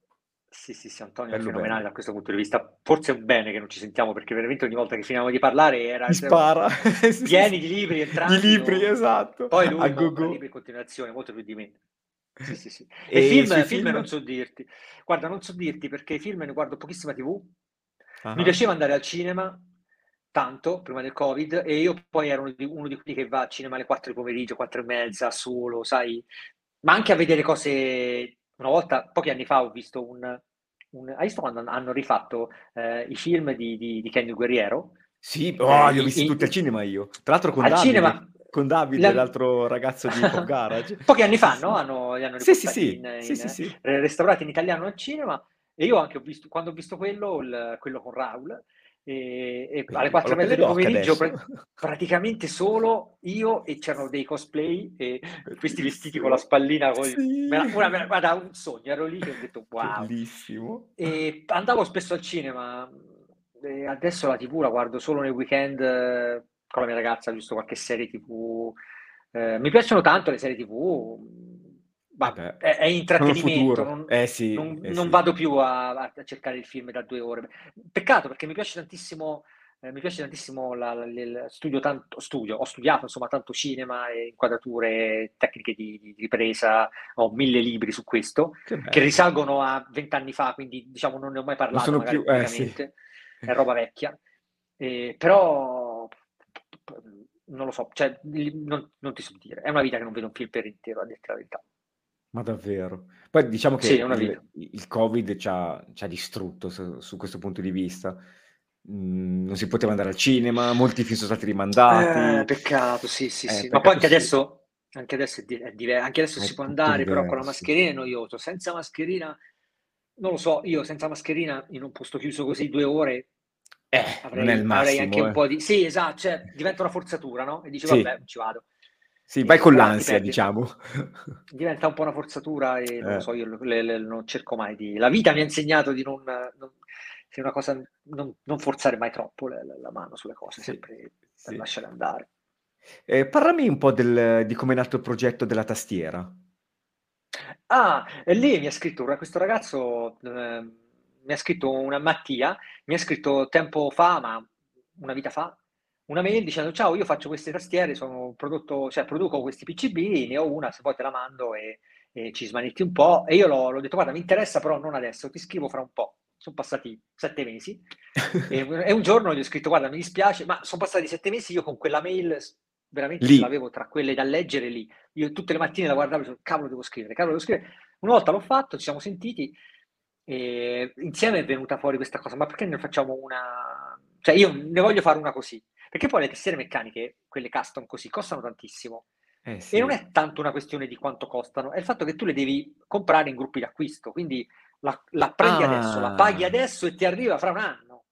Sì, sì, sì, Antonio bello, è fenomenale bello. da questo punto di vista. Forse è un bene che non ci sentiamo, perché veramente ogni volta che finiamo di parlare era... Mi spara. [LAUGHS] pieni di libri, entrambi. Di libri, esatto. Poi lui compra libri in continuazione, molto più di me. Sì, sì, sì. E, e film, film, film non so dirti. Guarda, non so dirti perché i film ne guardo pochissima TV. Uh-huh. Mi piaceva andare al cinema, tanto prima del Covid e io poi ero uno di, uno di quelli che va al cinema alle 4 di pomeriggio, 4 e mezza, solo, sai, ma anche a vedere cose. Una volta, pochi anni fa, ho visto un. un hai visto quando hanno rifatto eh, i film di, di, di Kenny Guerriero? Sì, oh, li ho visti tutti al cinema io. Tra l'altro con al Davide, cinema, con Davide, la... l'altro ragazzo di [LAUGHS] Pop Garage. Pochi anni fa, no? Hanno, li hanno sì, sì, sì. In, sì, in, sì, sì. restaurati in italiano al cinema. E io anche ho visto, quando ho visto quello, il, quello con Raul, e, e alle 4 e mezza del pomeriggio pra- praticamente solo io e c'erano dei cosplay e questi vestiti con la spallina con sì. me la, una, me la, guarda un sogno ero lì e ho detto wow bellissimo. E andavo spesso al cinema adesso la tv la guardo solo nei weekend eh, con la mia ragazza giusto qualche serie tv eh, mi piacciono tanto le serie tv Vabbè, è, è intrattenimento, non, eh sì, non, eh non sì. vado più a, a, cercare il film da due ore. Peccato perché mi piace tantissimo, eh, mi piace tantissimo la, la, il studio, tanto, studio, ho studiato insomma tanto cinema e inquadrature, tecniche di, di ripresa, ho mille libri su questo, che, che risalgono a vent'anni fa, quindi diciamo non ne ho mai parlato non magari più, eh, sì. è roba vecchia, eh, però non lo so, cioè, non, non, ti so dire, è una vita che non vedo un film per intero, a dirti la verità. Ma davvero? Poi diciamo che Sì, il il Covid c'ha c'ha distrutto su su questo punto di vista. Mhmm, non si poteva andare al cinema, molti film sono stati rimandati. Eh, peccato, sì, sì, Eh, sì. Ma poi anche sì. adesso anche adesso è di è diver anche adesso È si può andare, però con la mascherina è noioso. Senza mascherina non lo so, io senza mascherina in un posto chiuso così 2 ore Eh, non è il avrei anche un eh. po' di sì, esatto, cioè diventa una forzatura, no, e dici: Sì. "Vabbè, ci vado". Sì, vai con l'ansia, diciamo. Diventa un po' una forzatura e non lo eh. so, io le, le, non cerco mai di... La vita mi ha insegnato di non... non se una cosa, non, non, forzare mai troppo la, la mano sulle cose, sì, sempre sì. lasciare andare. Eh, parlami un po' del, di come è nato il progetto della tastiera. Ah, lì mi ha scritto questo ragazzo, eh, mi ha scritto una Mattia, mi ha scritto tempo fa, ma una vita fa, una mail dicendo ciao, io faccio queste tastiere, prodotto, cioè produco questi PCB, ne ho una, se vuoi te la mando e, e ci smanetti un po'. E io l'ho, l'ho, detto, guarda, mi interessa, però non adesso, ti scrivo fra un po'. Sono passati sette mesi e, [LAUGHS] e, un giorno gli ho scritto, guarda, mi dispiace, ma sono passati sette mesi, io con quella mail veramente lì. l'avevo tra quelle da leggere lì. Io tutte le mattine la guardavo e dicevo, cavolo devo scrivere, cavolo devo scrivere. Una volta l'ho fatto, ci siamo sentiti e insieme è venuta fuori questa cosa, ma perché ne facciamo una... Cioè io ne voglio fare una così. Perché poi le tastiere meccaniche, quelle custom così, costano tantissimo. Eh sì. E non è tanto una questione di quanto costano, è il fatto che tu le devi comprare in gruppi d'acquisto. Quindi la, la prendi ah. adesso, la paghi adesso e ti arriva fra un anno.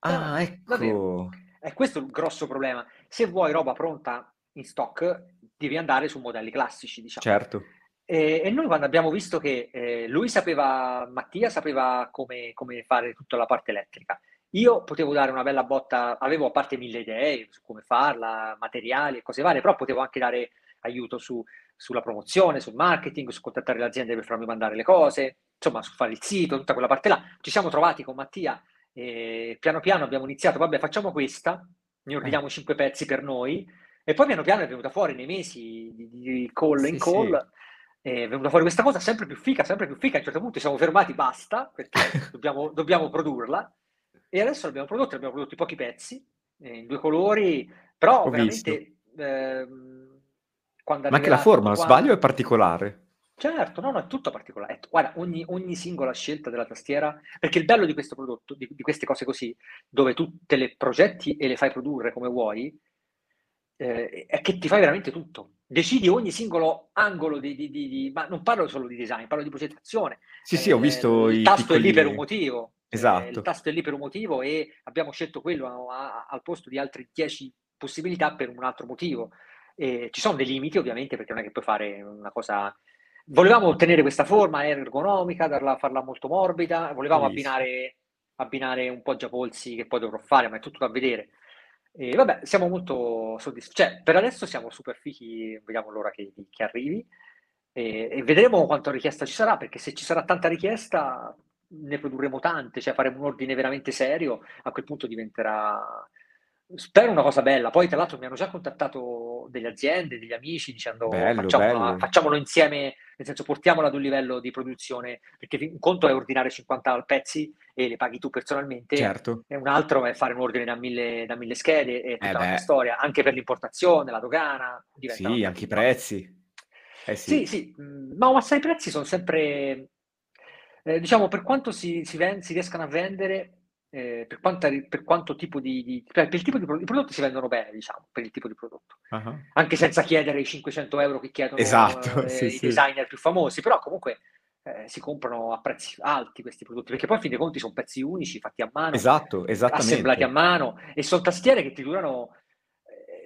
Ah, ah ecco. Davvero. È questo il grosso problema. Se vuoi roba pronta in stock, devi andare su modelli classici, diciamo. Certo. E, e noi quando abbiamo visto che eh, lui sapeva, Mattia sapeva come, come fare tutta la parte elettrica io potevo dare una bella botta, avevo a parte mille idee su come farla, materiali e cose varie, però potevo anche dare aiuto su, sulla promozione, sul marketing, su contattare le aziende per farmi mandare le cose, insomma, su fare il sito, tutta quella parte là. Ci siamo trovati con Mattia e piano piano abbiamo iniziato, vabbè, facciamo questa, ne ordiniamo eh. cinque pezzi per noi, e poi piano piano è venuta fuori nei mesi di, di call sì, in call. Sì. È venuta fuori questa cosa sempre più fica, sempre più fica. A un certo punto siamo fermati, basta, perché [LAUGHS] dobbiamo, dobbiamo produrla. E adesso l'abbiamo prodotto, abbiamo prodotto pochi pezzi, eh, in due colori, però Ho veramente... Ehm, Ma anche la forma, quando... sbaglio, è particolare. Certo, no, no, è tutto particolare. Guarda, ogni, ogni, singola scelta della tastiera, perché il bello di questo prodotto, di, di, queste cose così, dove tu te le progetti e le fai produrre come vuoi, eh, è che ti fai veramente tutto. decidi ogni singolo angolo di, di, di, di, ma non parlo solo di design, parlo di progettazione. Sì, sì, ho visto eh, il i tasto è lì per un piccoli... motivo. eh, il Esatto. tasto è lì per un motivo e abbiamo scelto quello a- a- al posto di altre 10 possibilità per un altro motivo. E ci sono dei limiti, ovviamente, perché non è che puoi fare una cosa. Volevamo ottenere questa forma ergonomica, darla, farla molto morbida, volevamo abbinare, abbinare un po' già polsi che poi dovrò fare, ma è tutto da vedere. E vabbè, siamo molto soddisfatti. Cioè, per adesso siamo super fichi, vediamo l'ora che, che arrivi e, e vedremo quanta richiesta ci sarà, perché se ci sarà tanta richiesta ne produrremo tante, cioè faremo un ordine veramente serio, a quel punto diventerà, spero, una cosa bella. Poi, tra l'altro, mi hanno già contattato delle aziende, degli amici, dicendo Bello, facciamolo, bello. facciamolo insieme, nel senso portiamolo ad un livello di produzione, perché un conto è ordinare 50 pezzi e le paghi tu personalmente, Certo. e un altro è fare un ordine da mille, da mille schede e Eh tutta un'altra beh, storia, anche per l'importazione, la dogana, sì, anche i prezzi. Eh Sì, sì, sì, mh, ma ma sai, i prezzi sono sempre, eh, diciamo, per quanto si, si, ven- si riescano a vendere, eh, per, quanta per quanto tipo di, di- per il tipo di pro- prodotti si vendono bene, diciamo, per il tipo di prodotto. Ah, Anche senza chiedere i 500 euro che chiedono Esatto, eh, sì, i sì. designer più famosi, però comunque eh, si comprano a prezzi alti questi prodotti, perché poi a fin dei conti sono pezzi unici, fatti a mano, Esatto, assemblati a mano, e sono tastiere che ti durano,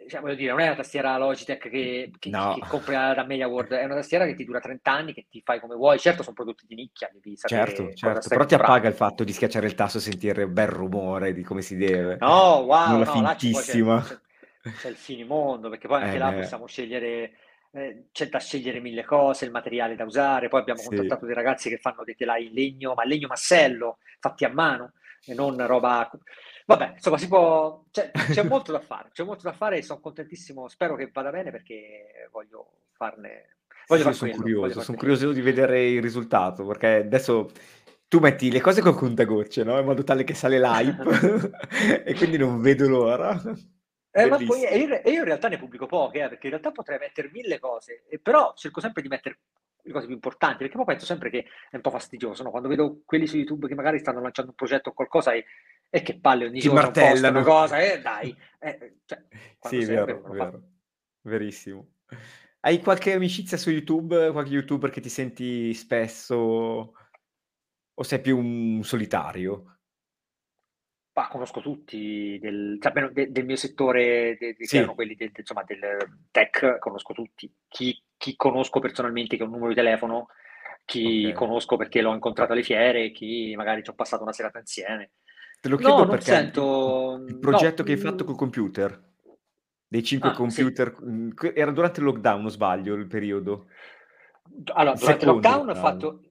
cioè, voglio dire, non è una tastiera Logitech che, che, No, che compri da MediaWorld, è una tastiera che ti dura 30 anni, che ti fai come vuoi. Certo, sono prodotti di nicchia, devi certo, sapere certo, stai però ti appaga il fatto di schiacciare il tasto e sentire un bel rumore di come si deve, No, non wow, la no, là c'è, fintissima. c'è- c'è il finimondo, perché poi anche Eh là beh, possiamo scegliere, eh, c'è da scegliere mille cose, il materiale da usare. Poi abbiamo sì, contattato dei ragazzi che fanno dei telai in legno, ma legno massello, fatti a mano, e non roba... Vabbè, insomma, si può... c'è, c'è [LAUGHS] molto da fare, c'è molto da fare e sono contentissimo, spero che vada bene perché voglio farne... Voglio sì, sono quello, curioso, sono curioso di vedere il risultato, perché adesso tu metti le cose con contagocce, no? In modo tale che sale l'hype [LAUGHS] e quindi non vedo l'ora. Eh, ma poi e io, io in realtà ne pubblico poche, eh, perché in realtà potrei mettere mille cose, però cerco sempre di mettere le cose più importanti, perché poi penso sempre che è un po' fastidioso, no? Quando vedo quelli su YouTube che magari stanno lanciando un progetto o qualcosa e, e che palle ogni Ti giorno posta una martellano. cosa, e dai, eh, cioè, Sì, vero, fa. vero, verissimo. Hai qualche amicizia su YouTube, qualche YouTuber che ti senti spesso o sei più un solitario? Ma conosco tutti, del, cioè, almeno de- del mio settore, de- de- che erano Sì, quelli del, insomma, del tech, conosco tutti. Chi, chi conosco personalmente che ha un numero di telefono, chi ok. conosco perché l'ho incontrato alle fiere, chi magari ci ho passato una serata insieme. Te lo No, chiedo non perché il, il- sento, il no, progetto che hai fatto mm, col computer, dei cinque ah, sì. computer, mm, que- era durante il lockdown, non sbaglio, il periodo. Allora, Il durante il secondo lockdown ho lockdown. fatto,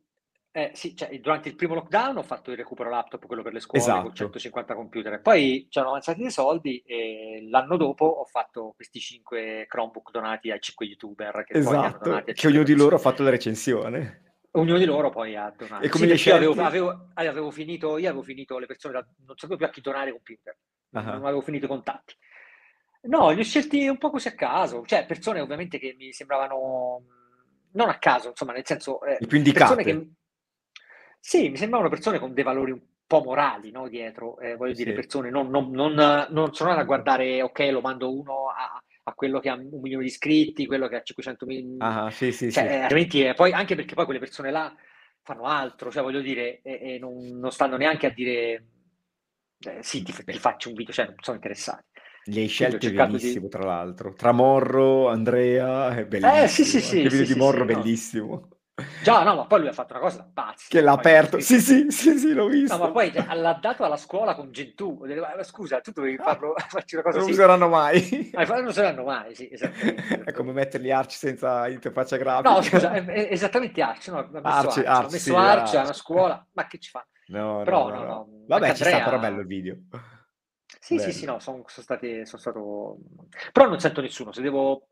eh, sì, cioè, durante il primo lockdown ho fatto il recupero laptop, quello per le scuole, con Esatto, 150 computer, e poi ci hanno avanzati dei soldi e l'anno dopo ho fatto questi 5 Chromebook donati ai 5 youtuber che poi li hanno donati esatto, a che 5 ognuno di loro ha fatto la recensione. Ognuno di loro poi ha E donato. come Sì, io avevo, avevo- avevo finito, io avevo finito le persone, da- non sapevo più a chi donare computer, non Ah, avevo finito i contatti. No, li ho scelti un po' così a caso, cioè persone ovviamente che mi sembravano non a caso, insomma, nel senso, eh, più indicate. che sì, mi sembravano persone con dei valori un po' morali, no, dietro, eh, voglio dire, Sì, persone non, non, non, non sono andato a guardare, ok, lo mando uno a, a quello che ha un milione di iscritti, quello che ha 500 mila, ah, sì, sì, cioè, sì. eh, altrimenti, eh, poi anche perché poi quelle persone là fanno altro, cioè voglio dire, e, e non, non stanno neanche a dire eh, sì, ti, ti faccio un video, cioè non sono interessati. li hai scelti benissimo, di... tra l'altro. Tra Morro, Andrea, è Eh, sì, sì, bellissimo. Anche sì, il video sì, di sì, Morro, sì, no. Già, no, ma poi lui ha fatto una cosa da pazzi, Che l'ha aperto. Sì, sì, sì, sì, l'ho No, ma visto. poi cioè, l'ha dato alla scuola con Gentù. "Ma Scusa, tu dovevi Ah, farlo, [LAUGHS] farci una cosa non così. useranno mai. Ma non saranno mai, sì, esattamente. [LAUGHS] È come mettergli Arch senza interfaccia No, scusa, grafica. è, è esattamente Arch, no? Messo Arch, ha Arch, messo sì, Arch, è una scuola, ma che ci fa? No, no, Però, no, no, no. no, Vabbè, ci sta, però bello Andrea... il video. Sì, sì, sì, Bello. no, sono, sono state, sono stato... Però non sento nessuno, se devo...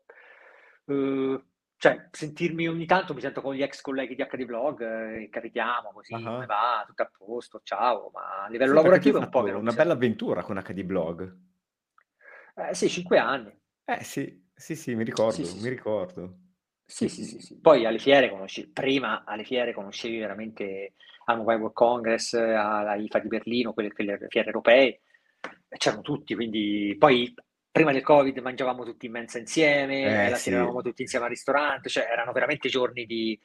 eh, cioè, sentirmi ogni tanto, mi sento con gli ex colleghi di HD Blog, eh, carichiamo così, come Ah, va, tutto a posto, ciao, ma a livello Sì, lavorativo è un po' che mi una bella avventura con HD Blog. Eh, sì, cinque anni. Eh sì, sì, sì, mi ricordo, sì, mi sì. ricordo. Sì, Sì, sì, sì. Poi alle fiere conosci, prima alle fiere conoscevi veramente al Mobile World Congress, alla IFA di Berlino, quelle, quelle fiere europee, c'erano tutti, quindi poi prima del Covid mangiavamo tutti in mensa insieme, Eh la sì. sera eravamo tutti insieme al ristorante, cioè erano veramente giorni di,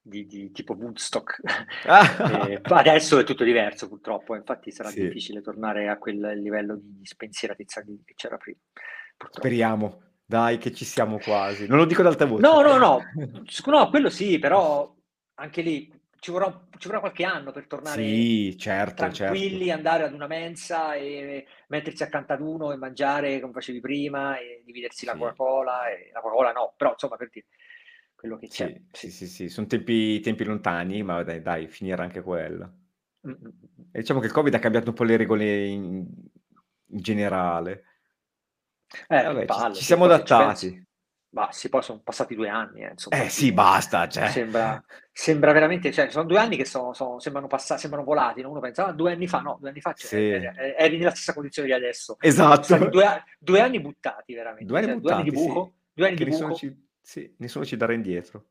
di- di tipo Woodstock. [LAUGHS] E adesso è tutto diverso purtroppo, infatti sarà Sì. difficile tornare a quel livello di spensieratezza che c'era prima. Purtroppo. Speriamo. Dai, che ci siamo quasi. Non lo dico ad alta voce. No, no, no, [LAUGHS] no, quello sì, però anche lì ci vorrà, ci vorrà qualche anno per tornare Sì, certo, tranquilli, certo. andare ad una mensa e mettersi accanto ad uno e mangiare come facevi prima e dividersi la Sì. Coca-Cola, e la Coca-Cola no, però insomma per dire quello che c'è. Sì, sì, sì, sì. Sono tempi, tempi lontani, ma dai, dai, finirà anche quella. Mm, mm, mm. E diciamo che il Covid ha cambiato un po' le regole in, in generale. Eh, Vabbè, ci, palle, ci siamo ci pensi- adattati. Ma sì, poi sono passati due anni, eh, insomma. Eh sì, basta, cioè. Sembra, sembra veramente, cioè, sono due anni che sono, sono- sembrano passati, sembrano volati, no? Uno pensa, ah, due anni fa, no, due anni fa cioè, Sì. eri, eri nella stessa condizione di adesso. Esatto. Due, due anni buttati, veramente. Due anni cioè, buttati, di buco, sì. due anni Che di nessuno buco. ci, sì, nessuno ci darà indietro.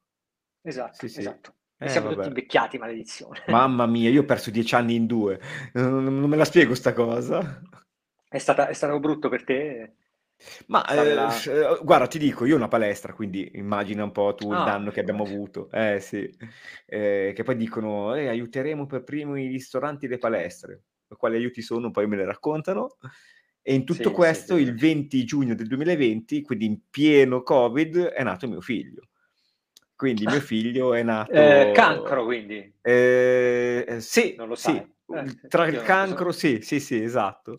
Esatto, Sì, esatto. Eh, siamo tutti vabbè. invecchiati, maledizione. Mamma mia, io ho perso dieci anni in due. Non, non me la spiego sta cosa. È, stata- è stato brutto per te? Ma eh, eh, guarda, ti dico, io ho una palestra, quindi immagina un po' tu il Ah, danno che abbiamo avuto. Eh sì, Eh, che poi dicono, eh, aiuteremo per primo i ristoranti e le palestre. Quali aiuti sono? Poi me ne raccontano. E in tutto Sì, questo, sì, sì. il 20 giugno del 2020, quindi in pieno Covid, è nato mio figlio. Quindi mio [LAUGHS] figlio è nato... Eh, cancro, quindi. Eh, eh, sì, Non lo sì, sai. Eh, tra io il non- cancro, sì, sì, sì, esatto.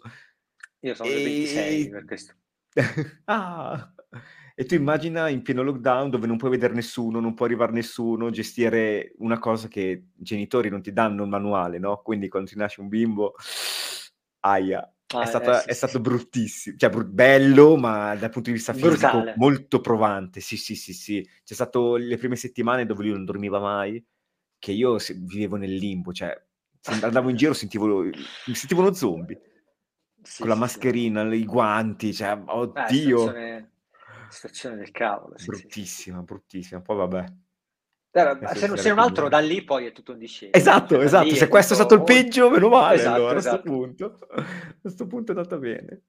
Io sono del 26 E... per questo. Ah, e tu immagina in pieno lockdown dove non puoi vedere nessuno, non può arrivare nessuno, gestire una cosa che i genitori non ti danno il manuale, no? Quindi quando ti nasce un bimbo, aia, è, Ah, stata- eh, sì, è sì, stato bruttissimo, cioè bru- bello, ma dal punto di vista fisico Brutale. molto provante. Sì, sì, sì, sì. C'è stato le prime settimane dove lui non dormiva mai, che io se- vivevo nel limbo, cioè andavo in giro sentivo, mi sentivo uno zombie, Sì, con la sì, sì. mascherina, i guanti, cioè, Eh, oddio, situazione, situazione del cavolo. sì, bruttissima, bruttissima. Poi vabbè. Eh, Adesso se, non- se non altro da lì poi è tutto in discesa. Esatto, Cioè, esatto. Se è questo è tutto stato il peggio, meno male Esatto, allora, a sto esatto. punto. A questo punto è andata bene.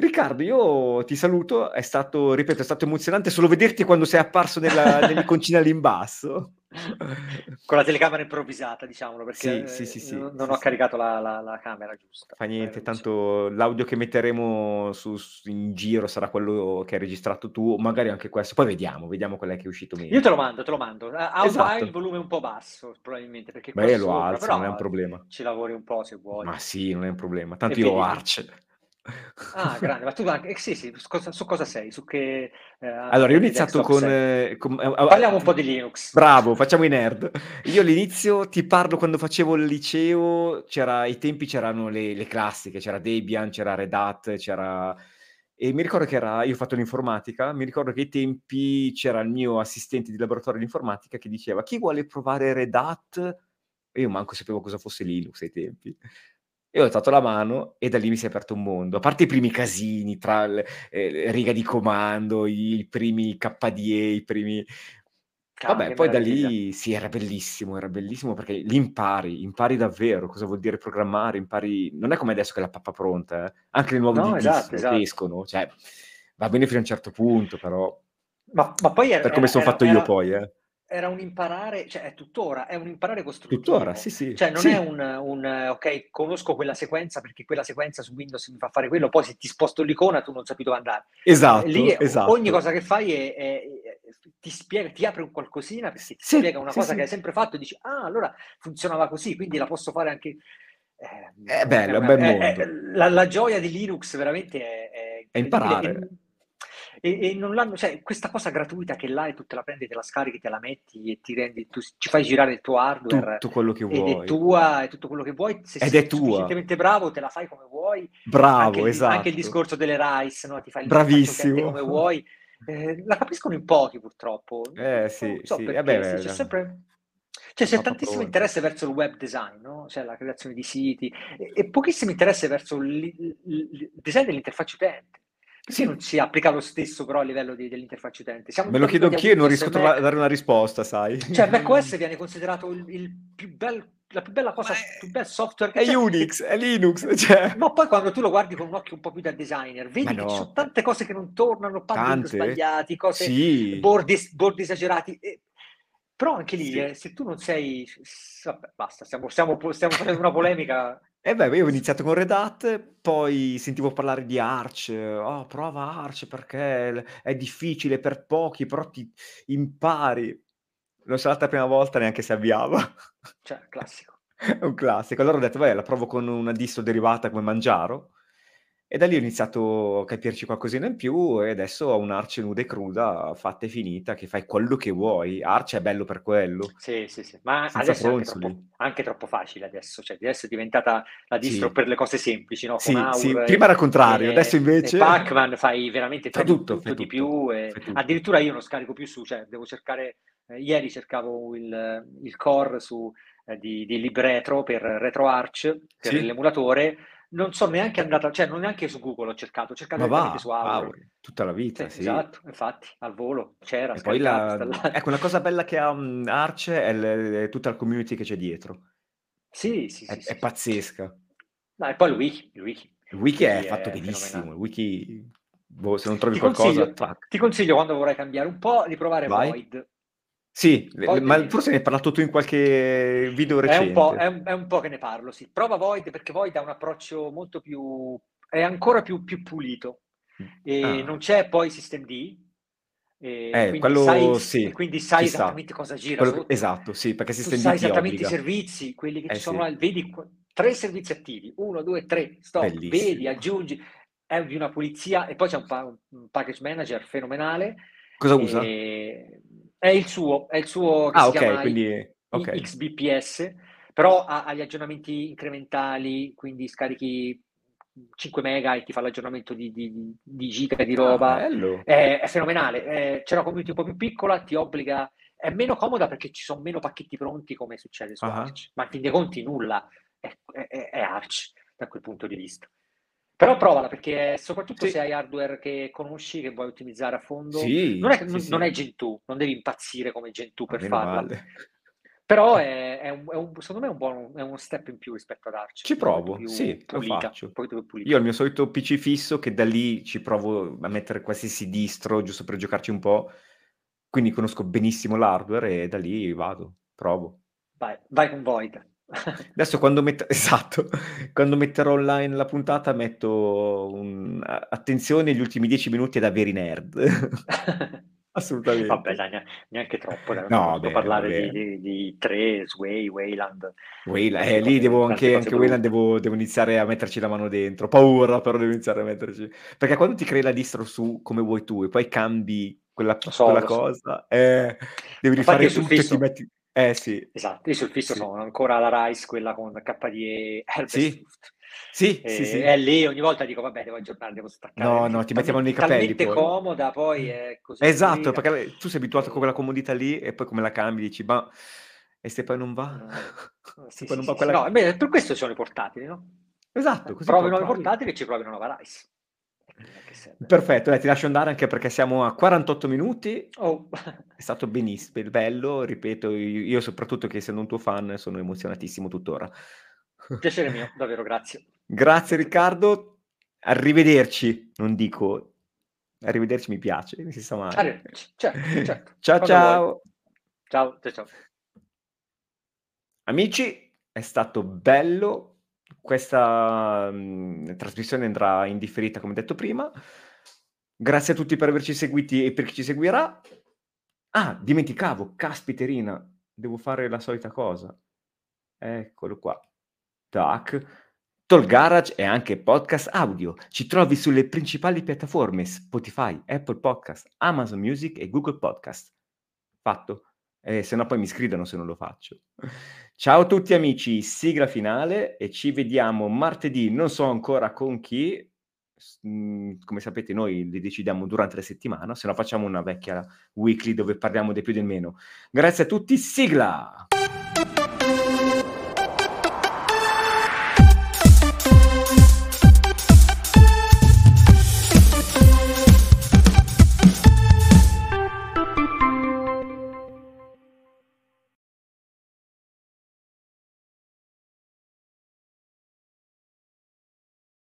Riccardo, io ti saluto, è stato, ripeto, è stato emozionante solo vederti quando sei apparso nella, [LAUGHS] nell'iconcina lì in basso. Con la telecamera improvvisata, diciamolo, perché Sì, sì, sì, eh, sì, non, non ho caricato la, la- la camera giusta. Fa niente, ragione. tanto l'audio che metteremo su, su- in giro sarà quello che hai registrato tu, o magari anche questo. Poi vediamo, vediamo qual è che è uscito meglio. Io te lo mando, te lo mando. Ha, Esatto. il volume un po' basso, probabilmente, perché Beh, lo sopra, alzo, non è un problema. ci lavori un po' se vuoi. Ma sì, non è un problema. Tanto E io ho vedi- Arch. Ah, [LAUGHS] grande, ma tu anche, eh, sì, sì, su cosa, su cosa sei? Su che eh, Allora, io ho iniziato con... eh, con- eh, Parliamo un po' di Linux. Bravo, facciamo i nerd. Io all'inizio ti parlo quando facevo il liceo, c'era, ai tempi c'erano le, le classiche, c'era Debian, c'era Red Hat, c'era... E mi ricordo che era, io ho fatto l'informatica, mi ricordo che ai tempi c'era il mio assistente di laboratorio di informatica che diceva chi vuole provare Red Hat? E io manco sapevo cosa fosse Linux ai tempi. E ho alzato la mano e da lì mi si è aperto un mondo. A parte i primi casini tra le, eh, riga di comando, i, i primi KDE, i primi... Cavolo, Vabbè, poi da meraviglia. lì sì, era bellissimo, era bellissimo perché lì impari, impari davvero cosa vuol dire programmare, impari... Non è come adesso che la pappa pronta, eh. Anche le nuove No, esatto, esatto. escono, cioè va bene fino a un certo punto, però Ma, ma poi era, per come sono era- fatto io era- poi, eh. Era un imparare, cioè è tuttora, è un imparare costruttivo. Tuttora, sì, sì. Cioè non Sì. è un, un, eh, ok, conosco quella sequenza perché quella sequenza su Windows mi fa fare quello, poi se ti sposto l'icona tu non sai più dove andare. Esatto, Lì esatto. ogni cosa che fai è, è- ti spiega, ti apre un qualcosina perché ti Sì, spiega una sì, cosa che hai sempre fatto e dici, ah, allora funzionava così, quindi la posso fare anche... Eh, È bello, è un bel è- è- mondo. la, la gioia di Linux veramente è, è imparare. E, e- non l'hanno, cioè, questa cosa gratuita che l'hai, tu te la prendi, te la scarichi, te la metti e ti rendi, tu ci fai girare il tuo hardware Tutto quello che ed è vuoi. tua, è tutto quello che vuoi. Se Ed sei è tua. sufficientemente bravo, te la fai come vuoi. Anche Bravo, il, esatto. anche il discorso delle RICE, no? Ti fai l'interfaccia Bravissimo. come vuoi. Eh, la capiscono in pochi purtroppo. Eh, Non sì, so sì. perché, Vabbè, sì, beh, c'è beh. sempre... Cioè, c'è tantissimo interesse verso il web design, no? Cioè la creazione di siti e, e pochissimo interesse verso il, il- il design dell'interfaccia utente. Sì. non si applica lo stesso però a livello di- dell'interfaccia utente? Siamo Me lo chiedo anch'io e non riesco a e trova- a Mac. dare una risposta, sai? Cioè, macOS viene considerato il, il più bel la più bella cosa, è, più bel software che è c'è. Unix, è Linux. Cioè. Ma poi quando tu lo guardi con un occhio un po' più da designer, vedi no. che ci sono tante cose che non tornano, padding sbagliati, cose, sì. bordi, bordi esagerati. E, però anche lì, sì. eh, se tu non sei... Vabbè, basta, stiamo, stiamo, stiamo facendo una polemica e beh, io ho iniziato con Red Hat, poi sentivo parlare di Arch, oh, prova Arch perché è difficile per pochi, però ti impari. L'ho installata la prima volta, neanche si avviava. Cioè, classico. È [LAUGHS] un classico. Allora ho detto, beh, la provo con una distro derivata come Mangiaro, e da lì ho iniziato a capirci qualcosina in più e adesso ho un'Arce nuda e cruda, fatta e finita, che fai quello che vuoi. Arce è bello per quello. Sì, sì, sì, ma adesso è anche troppo, anche troppo, facile adesso, cioè adesso è diventata la distro sì. per le cose semplici, no? Sì, sì. prima era contrario, e, adesso invece... Pac-Man fai veramente fai tutto, tutto, fai di più e addirittura io non scarico più su, cioè devo cercare... Eh, ieri cercavo il, il core su, eh, di, di LibRetro per RetroArch, per l'emulatore, non so neanche andata, cioè non neanche su Google ho cercato, ho cercato va, su Aura. tutta la vita, sì, sì. Esatto, infatti, al volo, c'era. E poi la... Ecco, una cosa bella che ha um, Arch è, le, è, tutta la community che c'è dietro. Sì, sì, È, sì, è pazzesca. No, e poi il wiki, il wiki. Il wiki è, è fatto benissimo, il wiki, boh, se non trovi ti qualcosa... Consiglio, ti consiglio quando vorrai cambiare un po' di provare Vai. Void. Sì, Void ma forse ne hai parlato tu in qualche video recente. È un, po', è, un, è un po' che ne parlo, sì. Prova Void perché Void ha un approccio molto più... è ancora più, più pulito. E ah. non c'è poi System D, e eh, quello sai, sì, quindi sai esattamente cosa gira quello, esatto sì perché si sai esattamente obbliga. i servizi quelli che eh, ci sono sì. vedi tre servizi attivi uno due tre stop Bellissimo. vedi aggiungi è di una pulizia e poi c'è un, pa- un package manager fenomenale cosa usa? È il suo, è il suo che ah, si ok, quindi... Okay. XBPS, però ha, ha, gli aggiornamenti incrementali, quindi scarichi 5 mega e ti fa l'aggiornamento di, di, di giga di roba. Ah, è, è, fenomenale. È, c'è una community un po' più piccola, ti obbliga... È meno comoda perché ci sono meno pacchetti pronti come succede su uh-huh. Arch, ma in fin dei conti nulla. È, è, è Arch da quel punto di vista. Però provala perché soprattutto sì. se hai hardware che conosci, che vuoi ottimizzare a fondo, sì, non, è, sì, non, non è Gentoo, non devi impazzire come Gentoo per farla. Male. Però è, è, un, è un, secondo me buon è uno step in più rispetto ad Arch. Ci provo, sì, pulita, lo faccio. Io ho il mio solito PC fisso che da lì ci provo a mettere qualsiasi distro giusto per giocarci un po'. Quindi conosco benissimo l'hardware e da lì vado, provo. Vai, vai con Void. Adesso quando metto [LAUGHS] esatto, quando metterò online la puntata metto un attenzione gli ultimi 10 minuti ad Averi Nerd. [LAUGHS] Assolutamente. Vabbè dai, neanche troppo, dai, No, posso parlare di di di di Sway, Wayland, Wayland, eh, lì devo anche anche Wayland devo devo iniziare a metterci la mano dentro. Paura, però devo iniziare a metterci perché quando ti crei la distro su come vuoi tu e poi cambi quella so, piccola so. cosa, eh, devi rifare tutto e ti metti eh sì. Esatto, io sul fisso sì. sono ancora la Rice, quella con KDE Sì, sì, sì, sì. E lì ogni volta dico, vabbè, devo aggiornare, devo staccare. No, no, ti mettiamo nei capelli poi. comoda, poi è così. Esatto, pulita. perché tu sei abituato con quella comodità lì e poi come la cambi dici, ma... E se poi non va? [LAUGHS] No, sì, poi non va quella... no beh, per questo sono i portatili, no? Esatto. Così provi nuovi portatili e ci provi una nuova Rice. Perfetto, eh, ti lascio andare anche perché siamo a 48 minuti. Oh. [LAUGHS] È stato benissimo, bello, ripeto, io soprattutto che essendo un tuo fan sono emozionatissimo tuttora. Piacere [LAUGHS] mio, davvero, grazie. Grazie Riccardo, arrivederci, non dico arrivederci mi piace, non si sa mai. Arrivederci, certo, certo. [LAUGHS] ciao ciao. Ciao, ciao ciao. Amici, è stato bello questa, mhmm, trasmissione andrà in differita come detto prima. Grazie a tutti per averci seguiti e per chi ci seguirà. Ah, dimenticavo, caspiterina, devo fare la solita cosa. Eccolo qua. Tac. Tol Garage è anche podcast audio. Ci trovi sulle principali piattaforme Spotify, Apple Podcast, Amazon Music e Google Podcast. Fatto. Eh, se no poi mi sgridano se non lo faccio. Ciao a tutti amici, sigla finale e ci vediamo martedì, non so ancora con chi, mm, come sapete noi li decidiamo durante la settimana, se no facciamo una vecchia weekly dove parliamo del più e del meno. Grazie a tutti, sigla!